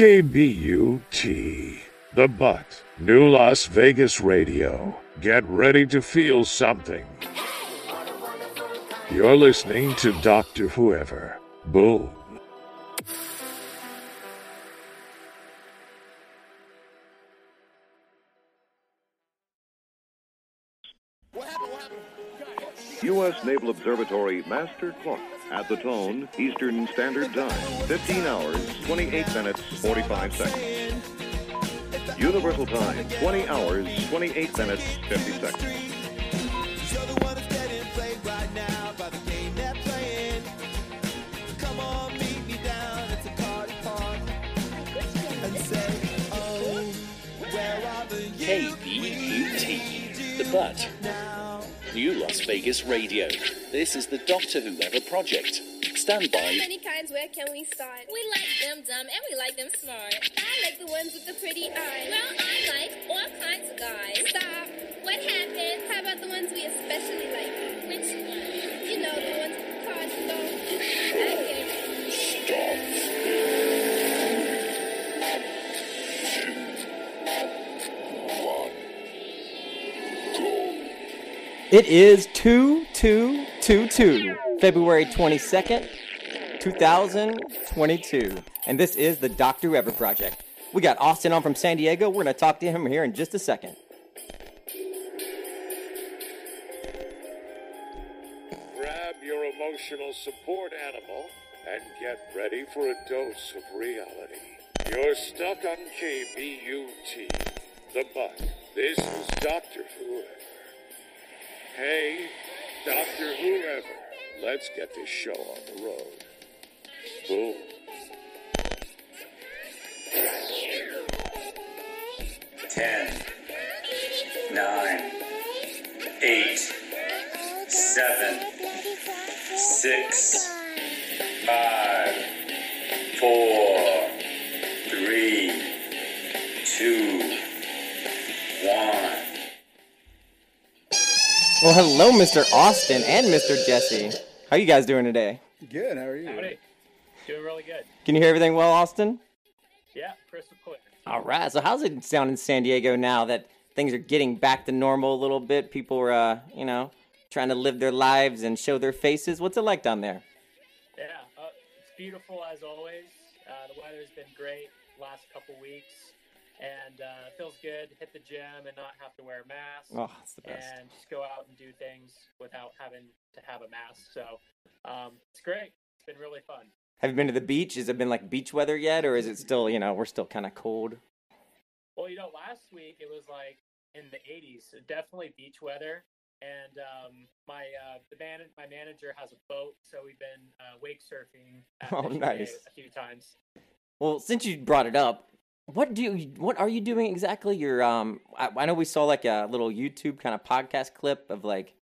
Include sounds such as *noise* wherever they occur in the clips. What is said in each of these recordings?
KBUT, The Butt, New Las Vegas Radio. Get ready to feel something. You're listening to Dr. Whoever. Boom. U.S. Naval Observatory Master Clock at the tone Eastern Standard Time, 15 hours, 28 minutes, 45 seconds. Universal Time, 20 hours, 28 minutes, 50 seconds. KBUT, The Butt. New Las Vegas Radio. This is the Doctor Whoever project. Stand by. Many kinds, where can we start? We like them dumb and we like them smart. I like the ones with the pretty eyes. Well, I like all kinds of guys. Stop. What happened? How about the ones we especially like? Which one? You know, the ones with the cards and gold. Stop. It is 2222, February 22nd, 2022. And this is the Dr. Whoever Project. We got Austin on from San Diego. We're going to talk to him here in just a second. Grab your emotional support animal and get ready for a dose of reality. You're stuck on KBUT, The Butt. This is Dr. Whoever. Hey, Dr. Whoever, let's get this show on the road. Boom. Ten, nine, eight, seven, six, five, four, three, two, one. Well, hello, Mr. Austin and Mr. Jesse. How you guys doing today? Good. How are you? Howdy. Doing really good. Can you hear everything well, Austin? Yeah, crystal clear. All right. So, how's it sound in San Diego now that things are getting back to normal a little bit? People are, uh, you know, trying to live their lives and show their faces. What's it like down there? Yeah, uh, it's beautiful as always. Uh, the weather's been great last couple weeks, and uh, it feels good. to Hit the gym and not have to wear a mask, Oh, it's the best. and just go out and do things without having to have a mask. So um, it's great. It's been really fun. Have you been to the beach? Has it been like beach weather yet, or is it still, you know, we're still kind of cold? Well, you know, last week it was like in the 80s, so definitely beach weather. And um, my uh, the man my manager has a boat, so we've been uh, wake surfing. Oh, nice. A few times. Well, since you brought it up, what do you, what are you doing exactly? You're um, I, I know we saw like a little YouTube kind of podcast clip of like,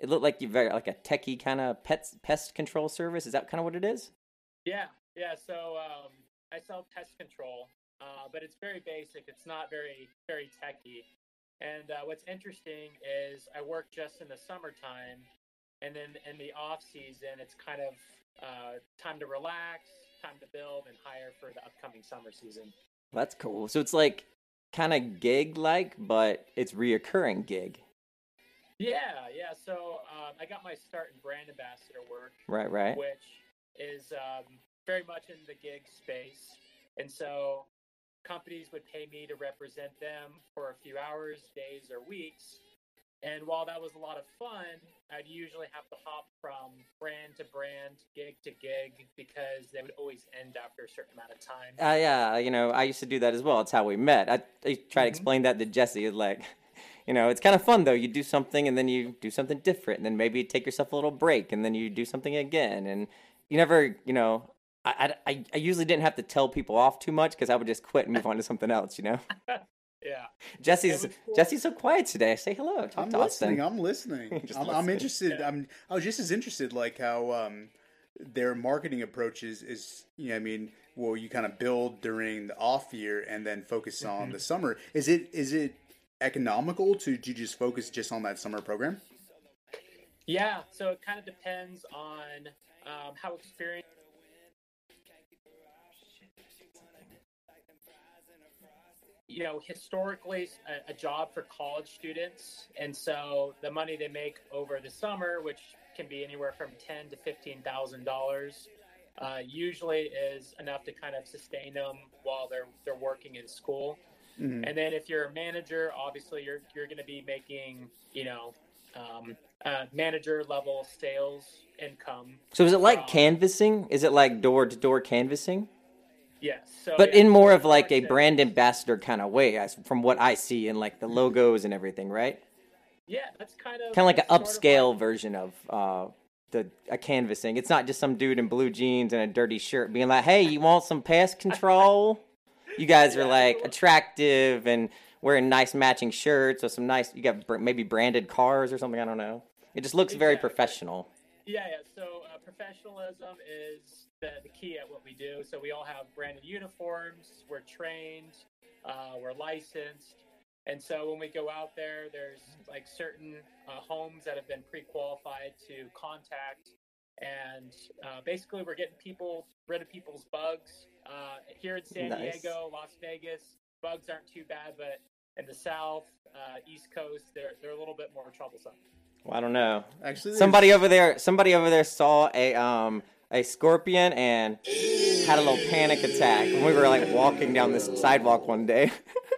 it looked like you very like a techie kind of pets pest control service. Is that kind of what it is? Yeah, yeah. So um, I sell pest control, uh, but it's very basic. It's not very very techy. And uh, what's interesting is I work just in the summertime, and then in the off season, it's kind of uh, time to relax, time to build and hire for the upcoming summer season. That's cool. So it's like kind of gig like, but it's reoccurring gig. Yeah, yeah. So um, I got my start in brand ambassador work, Right, right. which is um, very much in the gig space. And so companies would pay me to represent them for a few hours, days, or weeks. And while that was a lot of fun, I'd usually have to hop from brand to brand, gig to gig, because they would always end after a certain amount of time. Uh, yeah, you know, I used to do that as well. It's how we met. I, I try to Mhm. explain that to Jesse. It's like, *laughs* you know, it's kind of fun though. You do something and then you do something different, and then maybe you take yourself a little break, and then you do something again, and you never, you know. I, I, I usually didn't have to tell people off too much because I would just quit and move on to something else, you know. *laughs* yeah. Jesse's cool. Jesse's so quiet today. Say hello. Talk I'm to listening. Austin. I'm listening. *laughs* I'm, I'm listening. interested. I'm. I was just as interested, like how um, their marketing approaches is. You know, I mean, well, you kind of build during the off year and then focus on Mm-hmm. the summer. Is it is it economical to, to just focus just on that summer program? Yeah, so it kind of depends on um, how experienced you know, historically a, a, job for college students, and so the money they make over the summer, which can be anywhere from ten to fifteen thousand uh, dollars, usually is enough to kind of sustain them while they're they're working in school. Mm-hmm. And then if you're a manager, obviously you're you're going to be making you know um, uh, manager level sales income. So is it like canvassing? Is it like door to door canvassing? Yes. So, but yeah, in more of like a brand ambassador kind of way, from what I see in like the logos and everything, right? Yeah, that's kind of kind of like an upscale of version of uh, the a canvassing. It's not just some dude in blue jeans and a dirty shirt being like, "Hey, you want some pest control?" *laughs* you guys are like attractive and wearing nice matching shirts or some nice. You got maybe branded cars or something. I don't know. It just looks very professional. Yeah, yeah. So uh, professionalism is the, the key at what we do. So we all have branded uniforms. We're trained. Uh, we're licensed. And so when we go out there, there's like certain uh, homes that have been pre-qualified to contact, and uh, basically we're getting people rid of people's bugs. Uh, here in San nice. Diego, Las Vegas, bugs aren't too bad, but in the South, uh, East Coast, they're they're a little bit more troublesome. Well, I don't know. Actually, somebody over there, somebody over there saw a um a scorpion and had a little panic attack when we were like walking down this sidewalk one day.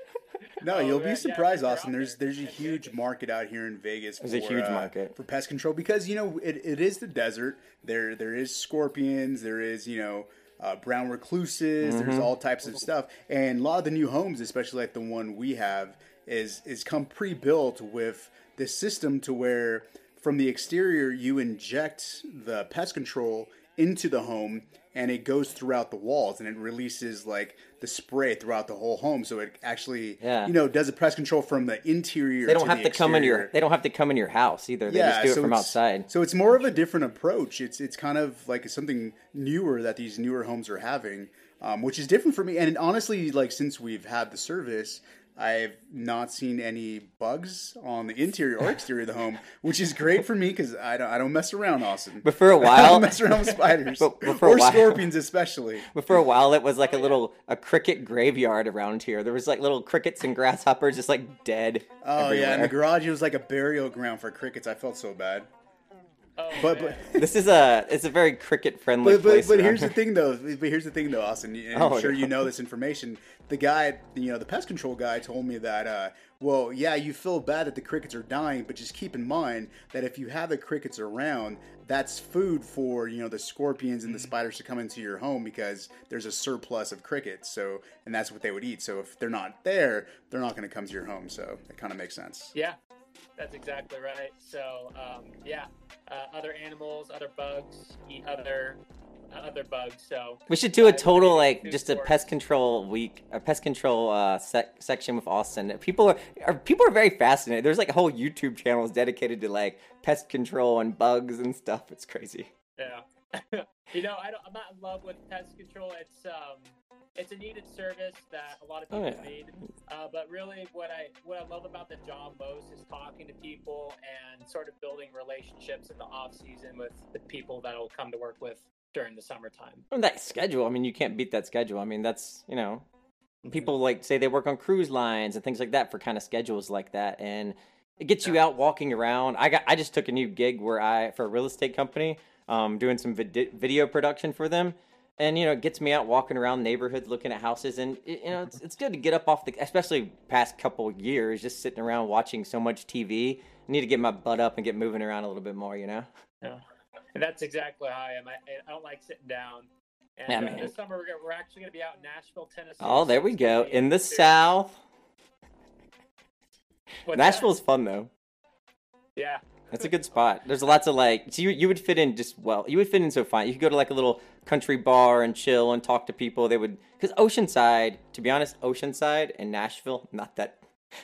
*laughs* no, oh, you'll be surprised, yeah, Austin. There's there's a huge market out here in Vegas. There's for, a huge uh, market for pest control because you know it, it is the desert. There there is scorpions. There is you know. Uh, brown recluses. Mm-hmm. There's all types of stuff, and a lot of the new homes, especially like the one we have, is is come pre-built with this system to where from the exterior you inject the pest control into the home and it goes throughout the walls and it releases like the spray throughout the whole home so it actually yeah. you know does a pest control from the interior they don't have to exterior. come in your they don't have to come in your house either they yeah, just do so it from outside so it's more of a different approach it's it's kind of like something newer that these newer homes are having um, which is different for me and honestly like since we've had the service I've not seen any bugs on the interior or exterior of the home, which is great for me because I don't I don't mess around, Austin. But for a while, *laughs* I don't mess around with spiders *laughs* but, but or while, scorpions, especially. *laughs* But for a while, it was like a little a cricket graveyard around here. There was like little crickets and grasshoppers just like dead. Oh everywhere. yeah, in the garage it was like a burial ground for crickets. I felt so bad. But, but *laughs* this is a it's a very cricket friendly but, place. But, but here's the thing though. But here's the thing though, Austin. I'm oh, sure you know this information. The guy, you know, the pest control guy told me that. Uh, well, yeah, you feel bad that the crickets are dying, but just keep in mind that if you have the crickets around, that's food for you know the scorpions and the mm-hmm. spiders to come into your home because there's a surplus of crickets. So, and that's what they would eat. So if they're not there, they're not going to come to your home. So it kind of makes sense. Yeah, that's exactly right. So, um, yeah, uh, other animals, other bugs eat other uh, other bugs. So we should do a total like just a pest control week, a pest control uh, sec- section with Austin. People are, are people are very fascinated. There's like whole YouTube channels dedicated to like pest control and bugs and stuff. It's crazy. Yeah, *laughs* you know, I don't, I'm not in love with pest control. It's um, it's a needed service that a lot of people oh, yeah. need. Uh, but really, what I what I love about the job most is talking to people and sort of building relationships in the off season with the people that will come to work with during the summertime. And that schedule, I mean, you can't beat that schedule. I mean, that's you know, mm-hmm. people like say they work on cruise lines and things like that for kind of schedules like that, and it gets you out walking around. I got I just took a new gig where I for a real estate company, um, doing some vid- video production for them. And you know it gets me out walking around neighborhoods looking at houses. And you know it's, it's good to get up off the especially past couple years just sitting around watching so much tv I need to get my butt up and get moving around a little bit more you know? Yeah. And that's exactly how i am. I, I don't like sitting down. And yeah, uh, this summer we're, we're actually going to be out in nashville tennessee. Oh there we go. in the south. What's nashville's that? fun though. Yeah that's a good spot. There's lots of like, so you you would fit in just well. You would fit in so fine. You could go to like a little country bar and chill and talk to people. They would because Oceanside, to be honest, Oceanside and Nashville, not that,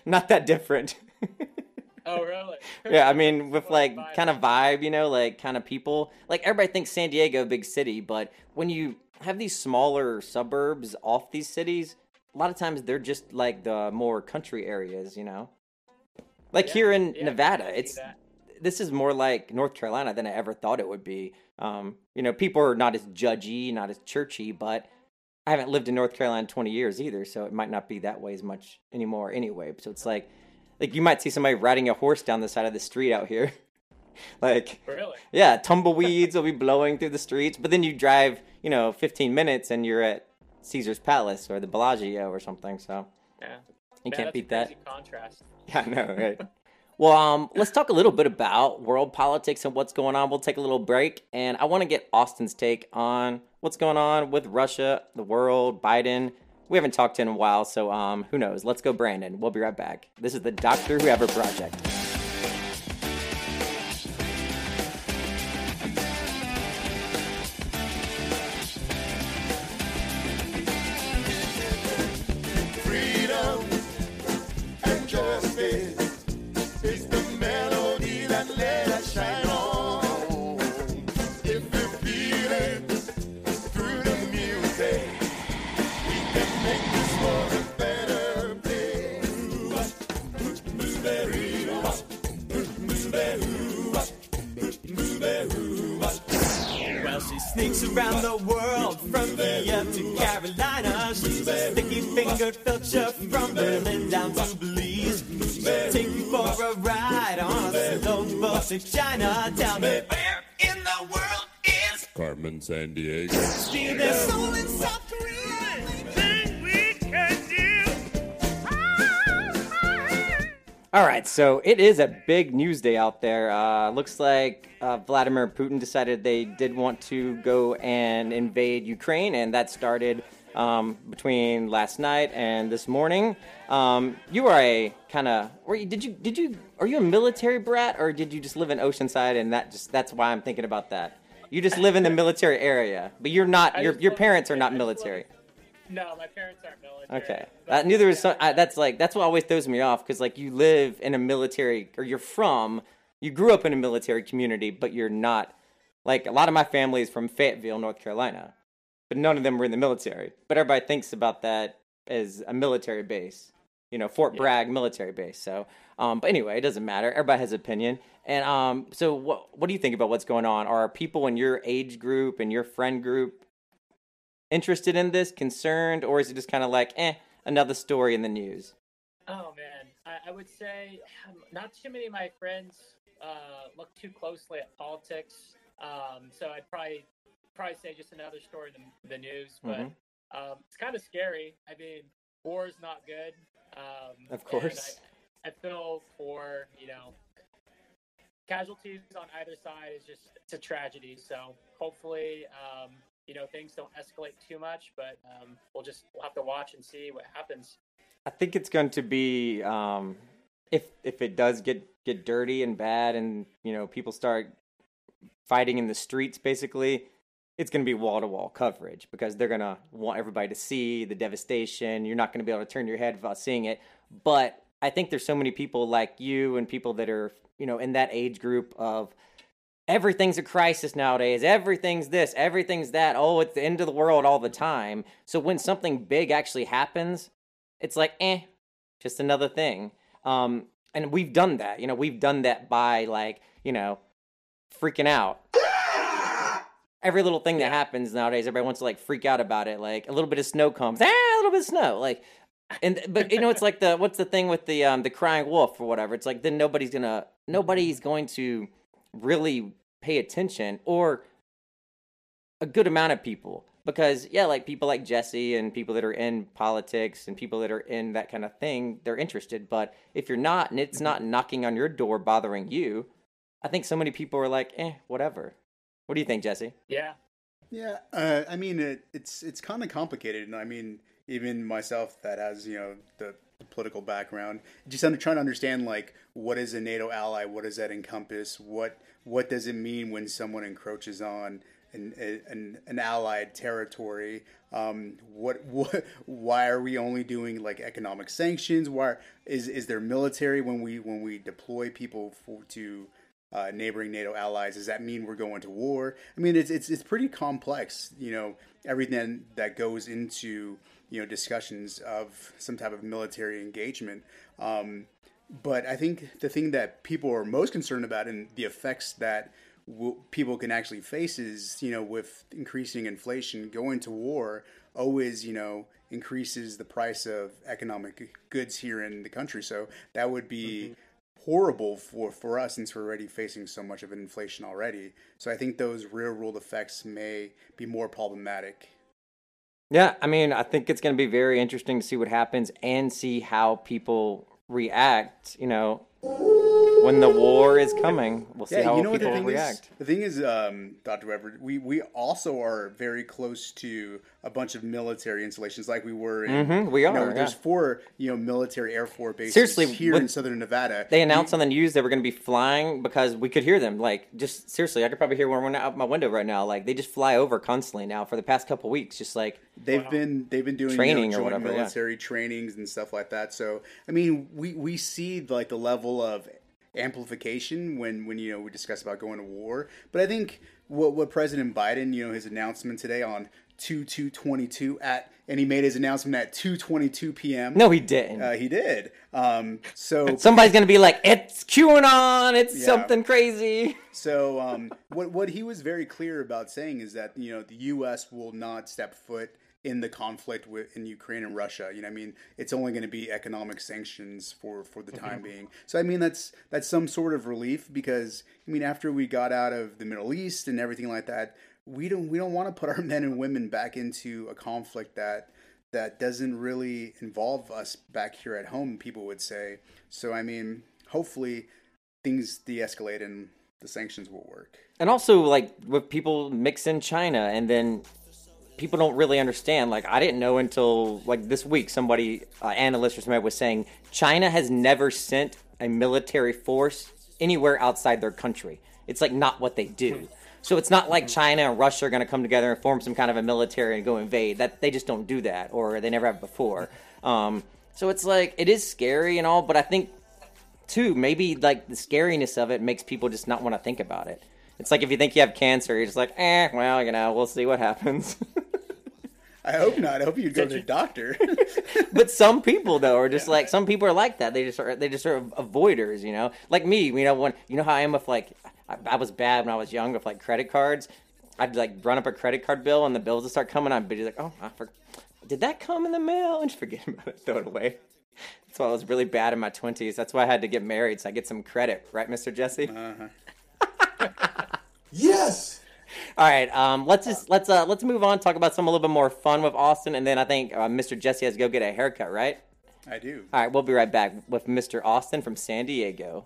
not that different. *laughs* oh really? yeah, I mean with like kind of vibe, you know, like kind of people. Like everybody thinks San Diego big city, but when you have these smaller suburbs off these cities, a lot of times they're just like the more country areas, you know. Like yeah, here in yeah, Nevada, it's that this is more like North Carolina than I ever thought it would be. Um, you know, people are not as judgy, not as churchy, but I haven't lived in North Carolina in 20 years either, so it might not be that way as much anymore anyway. So it's like, like you might see somebody riding a horse down the side of the street out here. *laughs* like, really? Yeah, tumbleweeds will be blowing through the streets, but then you drive, you know, 15 minutes and you're at Caesar's Palace or the Bellagio or something. So yeah, you can't beat that. Contrast. *laughs* Yeah, I know, right? *laughs* well, um, let's talk a little bit about world politics and what's going on. We'll take a little break, and I want to get Austin's take on what's going on with Russia, the world, Biden. We haven't talked in a while, so um, who knows? Let's go, Brandon. We'll be right back. This is the Doctor Whoever Project. All right, so it is a big news day out there. Uh, looks like uh, Vladimir Putin decided they did want to go and invade Ukraine, and that started um, between last night and this morning. Um, you are a kind of, or did you did you are you a military brat or did you just live in Oceanside and that just that's why I'm thinking about that. You just live in the military area, but you're not. Your your parents are not military. No, my parents aren't military. Okay. Uh, neither is some, I, that's like that's what always throws me off because like you live in a military or you're from you grew up in a military community, but you're not like a lot of my family is from Fayetteville, North Carolina, but none of them were in the military. But everybody thinks about that as a military base, you know, Fort Bragg military base. So, um, but anyway, it doesn't matter. Everybody has opinion. And um, so what what do you think about what's going on? Are people in your age group and your friend group interested in this, concerned, or is it just kind of like, eh, another story in the news? Oh man, I, I would say um, not too many of my friends uh, look too closely at politics. Um, so I'd probably probably say just another story in the, the news, but Mhm. um, it's kind of scary. I mean, war is not good. Um, Of course. I, I feel for you know casualties on either side is just it's a tragedy. So hopefully, um, you know, things don't escalate too much, but um, we'll just we'll have to watch and see what happens. I think it's going to be um, if if it does get get dirty and bad, and you know people start fighting in the streets. Basically, it's going to be wall to wall coverage because they're going to want everybody to see the devastation. You're not going to be able to turn your head without seeing it. But I think there's so many people like you and people that are you know in that age group of everything's a crisis nowadays. Everything's this, everything's that. Oh, it's the end of the world all the time. So when something big actually happens, it's like, eh, just another thing. Um, and we've done that. You know, we've done that by like, you know, freaking out. Every little thing that happens nowadays, everybody wants to like freak out about it. Like a little bit of snow comes, ah, a little bit of snow. Like, and but you know, it's like the what's the thing with the um the crying wolf or whatever. It's like then nobody's gonna nobody's going to really pay attention or a good amount of people. Because yeah like people like jesse and people that are in politics and people that are in that kind of thing they're interested. But if you're not and it's not knocking on your door bothering you i think so many people are like eh whatever. What do you think jesse? Yeah. Yeah, uh, I mean it, it's it's kind of complicated, and I mean even myself that has you know the, the political background, just under, trying to understand like what is a NATO ally, what does that encompass, what what does it mean when someone encroaches on an an, an allied territory, um, what *laughs* what why are we only doing like economic sanctions? Why is is there military when we when we deploy people for to uh, neighboring NATO allies. Does that mean we're going to war? I mean, it's it's it's pretty complex. You know, everything that goes into you know discussions of some type of military engagement. Um, but I think the thing that people are most concerned about and the effects that w- people can actually face is you know with increasing inflation, going to war. always, you know, increases the price of economic goods here in the country. So that would be horrible for, for us since we're already facing so much of an inflation already. So I think those real world effects may be more problematic. Yeah, I mean, I think it's going to be very interesting to see what happens and see how people react. You know, when the war is coming, we'll see how you know what the people thing react. is. The thing is, um, Doctor Whoever, we we also are very close to a bunch of military installations, like we were. In, Mhm, we you are, know, yeah. There's four, you know, military Air Force bases Seriously, here when in southern Nevada. They announced on the news they were going to be flying because we could hear them. Like, just seriously, I could probably hear one out my window right now. Like, they just fly over constantly now for the past couple weeks. Just like They've been they've been doing Training you or know, joint whatever, yeah. military trainings and stuff like that. So I mean, we we see like the level of amplification when when you know we discuss about going to war. But I think what what President Biden, you know, his announcement today on two two twenty two at and he made his announcement at two twenty two p.m. No, he didn't. Uh, he did. Um, so somebody's going to be like, "It's QAnon. It's Yeah. something crazy." *laughs* So um, what what he was very clear about saying is that you know the U.S. will not step foot in the conflict with in Ukraine and Russia. You know, I mean, it's only going to be economic sanctions for for the time Mhm. being. So I mean, that's that's some sort of relief because I mean, after we got out of the Middle East and everything like that, we don't we don't want to put our *laughs* men and women back into a conflict that that doesn't really involve us back here at home. People would say. So I mean, hopefully things de-escalate and the sanctions will work. And also, like with people mix in China, and then people don't really understand. Like I didn't know until like this week, somebody uh, analyst or somebody was saying China has never sent a military force anywhere outside their country. It's like not what they do. So it's not like China and Russia are going to come together and form some kind of a military and go invade. That they just don't do that, or they never have before. Um, so it's like it is scary and all, but I think too maybe like the scariness of it makes people just not want to think about it. It's like if you think you have cancer, you're just like, eh, well, you know, we'll see what happens. *laughs* I hope not. I hope you'd go to the doctor. *laughs* but some people though are just like some people are like that. They just are they just are avoiders, you know. Like me, you know when you know how I am with like I, I was bad when I was young with like credit cards. I'd like run up a credit card bill and the bills would start coming. I'd be like, oh, I for- did that come in the mail? And just forget *laughs* about it, throw it away. That's why I was really bad in my twenties. That's why I had to get married so I get some credit, right, Mister Jesse? Uh-huh. *laughs* Yes. All right. Um, let's just let's uh let's move on. Talk about some a little bit more fun with Austin, and then I think uh, Mr. Jesse has to go get a haircut, right? I do. All right. We'll be right back with Mr. Austin from San Diego.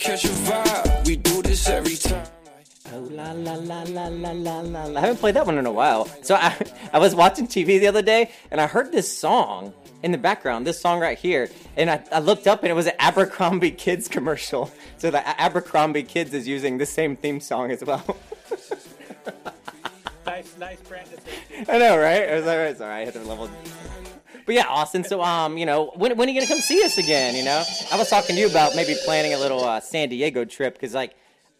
Catch a vibe. We do this every time. Oh la la la la la la la. la. I haven't played that one in a while. So I *laughs* I was watching TV the other day and I heard this song in the background, this song right here, and I, I looked up and it was an Abercrombie *laughs* Kids commercial. So the Abercrombie Kids is using the same theme song as well. *laughs* Nice, nice brand association. I know, right? I was like, it's all right. I hit the level. But yeah, Austin. So um, you know, when when are you gonna come see us again? You know, I was talking to you about maybe planning a little uh, San Diego trip because like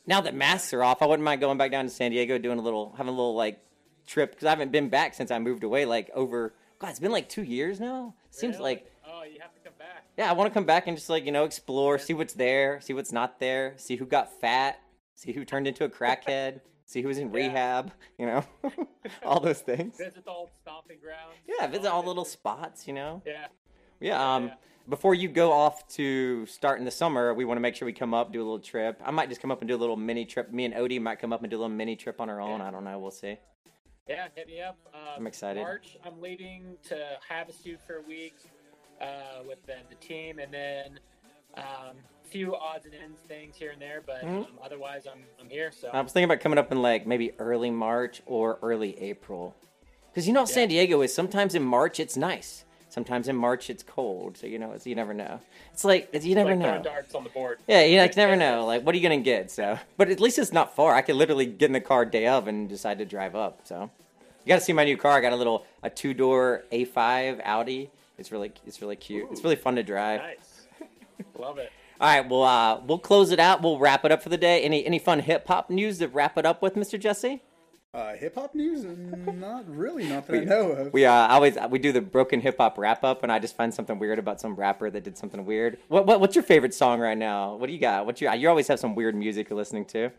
now that masks are off, I wouldn't mind going back down to San Diego, doing a little, having a little like trip because I haven't been back since I moved away. Like over, God, it's been like two years now. Seems like Oh, you have to come back. yeah, I want to come back and just like you know explore, see what's there, see what's not there, see who got fat, see who turned into a crackhead, see who's in rehab. You know, *laughs* all those things. Visit the old stomping grounds. Yeah, visit all the little spots, you know. Yeah. Yeah. Um, before you go off to start in the summer, we want to make sure we come up, do a little trip. I might just come up and do a little mini trip. Me and Odie might come up and do a little mini trip on our own. I don't know. We'll see. Yeah, hit me up. Uh, I'm excited. March, I'm leaving to Havasu for a week uh, with the, the team, and then um, few odds and ends things here and there, but Mhm. um, otherwise, I'm, I'm here. So I was thinking about coming up in like maybe early March or early April, because you know how San Diego is. Sometimes in March it's nice. Sometimes in March it's cold. So you know, it's, you never know. It's like it's, you never like know. darts on the board. Yeah, you like never *laughs* know. Like, what are you gonna get? So, but at least it's not far. I could literally get in the car day of and decide to drive up. So, you got to see my new car. I got a little a two door A5 Audi. It's really it's really cute. It's really fun to drive. Nice. Love it. All right, well, uh, we'll close it out. We'll wrap it up for the day. Any any fun hip hop news to wrap it up with, Mr. Jesse? Uh, hip hop news? Not really, not that I know of. We uh, always we do the broken hip hop wrap up, and I just find something weird about some rapper that did something weird. What, what what's your favorite song right now? What do you got? What's your you always have some weird music you're listening to?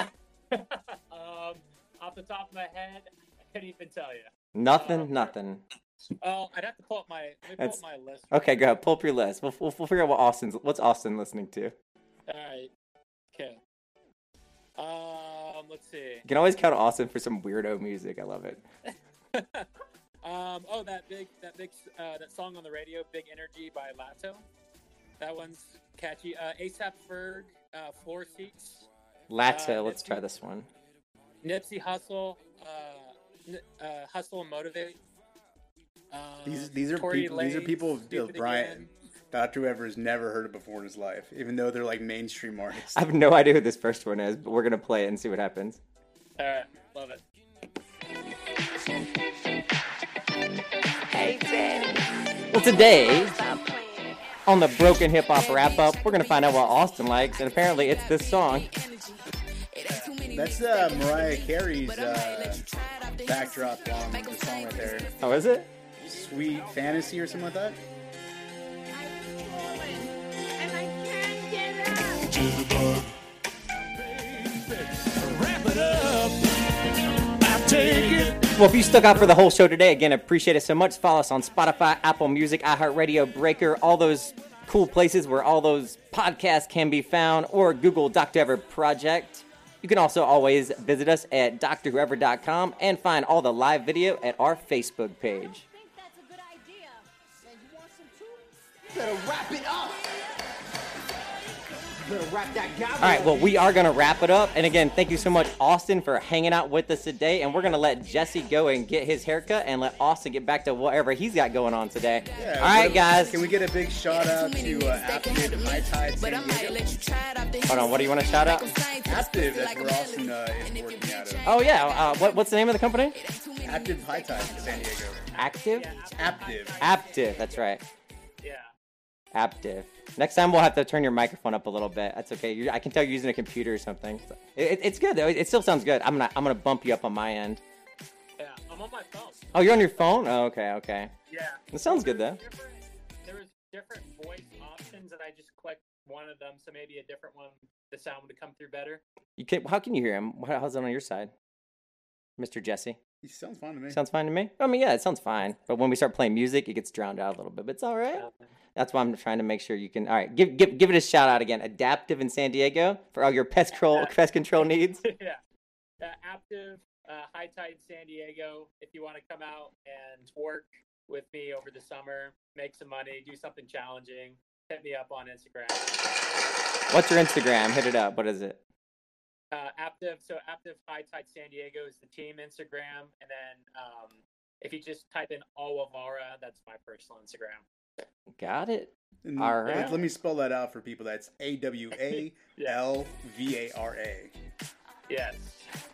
*laughs* Um, off the top of my head, I couldn't even tell you. Nothing, nothing. Oh, I'd have to pull up my let me pull up my list. Okay, go ahead. Pull up your list. We'll, we'll, we'll figure out what Austin's what's Austin listening to. All right. Okay. Um, let's see. You can always count Austin for some weirdo music. I love it. *laughs* Um, oh, that big, that big, uh, that song on the radio, "Big Energy" by Latto. That one's catchy. Uh, ASAP Ferg, uh, "Floor Seats." Latto. Uh, let's Nipsey- try this one. Nipsey Hussle, uh, uh, "Hussle and Motivate." Uh, These these are Tory people. These are people of Stupid Brian, Dr. Whoever has never heard it before in his life, even though they're like mainstream artists. I have no idea who this first one is, but we're gonna play it and see what happens. All right, love it. Well, today on the Broken Hip Hop Wrap Up, we're gonna find out what Austin likes, and apparently it's this song. That's uh, Mariah Carey's uh, backdrop on the song right there. Oh, is it? Sweet Fantasy or something like that. Well, if you stuck out for the whole show today, again, appreciate it so much. Follow us on Spotify, Apple Music, iHeartRadio, Breaker, all those cool places where all those podcasts can be found, or Google Dr. Ever Project. You can also always visit us at drwhoever.com and find all the live video at our Facebook page. Better wrap it up. Wrap that guy. All right, well, we are going to wrap it up. And again, thank you so much, Austin, for hanging out with us today. And we're going to let Jesse go and get his haircut and let Austin get back to whatever he's got going on today. Yeah, All right, guys. Can we get a big shout out to uh, Active High Tide San Diego? Hold on, what do you want to shout out? Active, that's where Austin uh, is working out of. Oh, yeah. Uh, what, what's the name of the company? Active High Tide San Diego. Active? Active. Aptive, that's right. Yeah. Aptive. Next time we'll have to turn your microphone up a little bit. That's okay. you I can tell you're using a computer or something. It, it- it's good though. It, it still sounds good. I'm gonna I'm gonna bump you up on my end. Yeah, I'm on my phone. Oh, you're on your phone? Oh, okay, okay. Yeah. It sounds good though. There was different voice options, and I just clicked one of them, so maybe a different one, the sound would come through better. You can How can you hear him? How's it on your side, Mr. Jesse? He sounds fine to me. Sounds fine to me. I mean, yeah, it sounds fine. But when we start playing music, it gets drowned out a little bit. But it's all right. That's why I'm trying to make sure you can. All right, give give give it a shout out again. Adaptive in San Diego for all your pest control *laughs* pest control needs. *laughs* yeah. Uh, active, uh, High Tide San Diego. If you want to come out and work with me over the summer, make some money, do something challenging, hit me up on Instagram. What's your Instagram? Hit it up. What is it? Uh, active, so Active High Tide San Diego is the team Instagram, and then um, if you just type in Awalvara, that's my personal Instagram. Got it. And All let- Let me spell that out for people. That's A W A L V A R A. *laughs* Yes.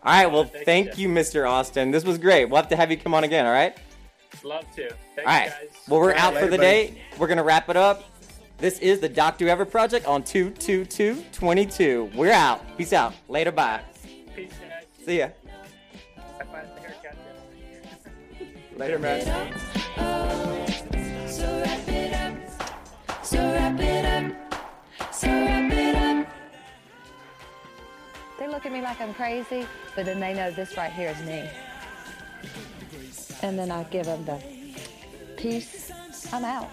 All right. Well, Thank thank you. you, Mr. Austin. This was great. We'll have to have you come on again. All right. Love to. Thank All you right. guys. Well, we're All right, out for the buddy. day. We're gonna wrap it up. This is the Doctor Ever Project on 22222. We're out. Peace out. Later. Bye. Peace, guys. See ya. I find the haircut. Later, man. Wrap it up. So wrap it up. They look at me like I'm crazy, but then they know this right here is me. And then I give them the peace. I'm out.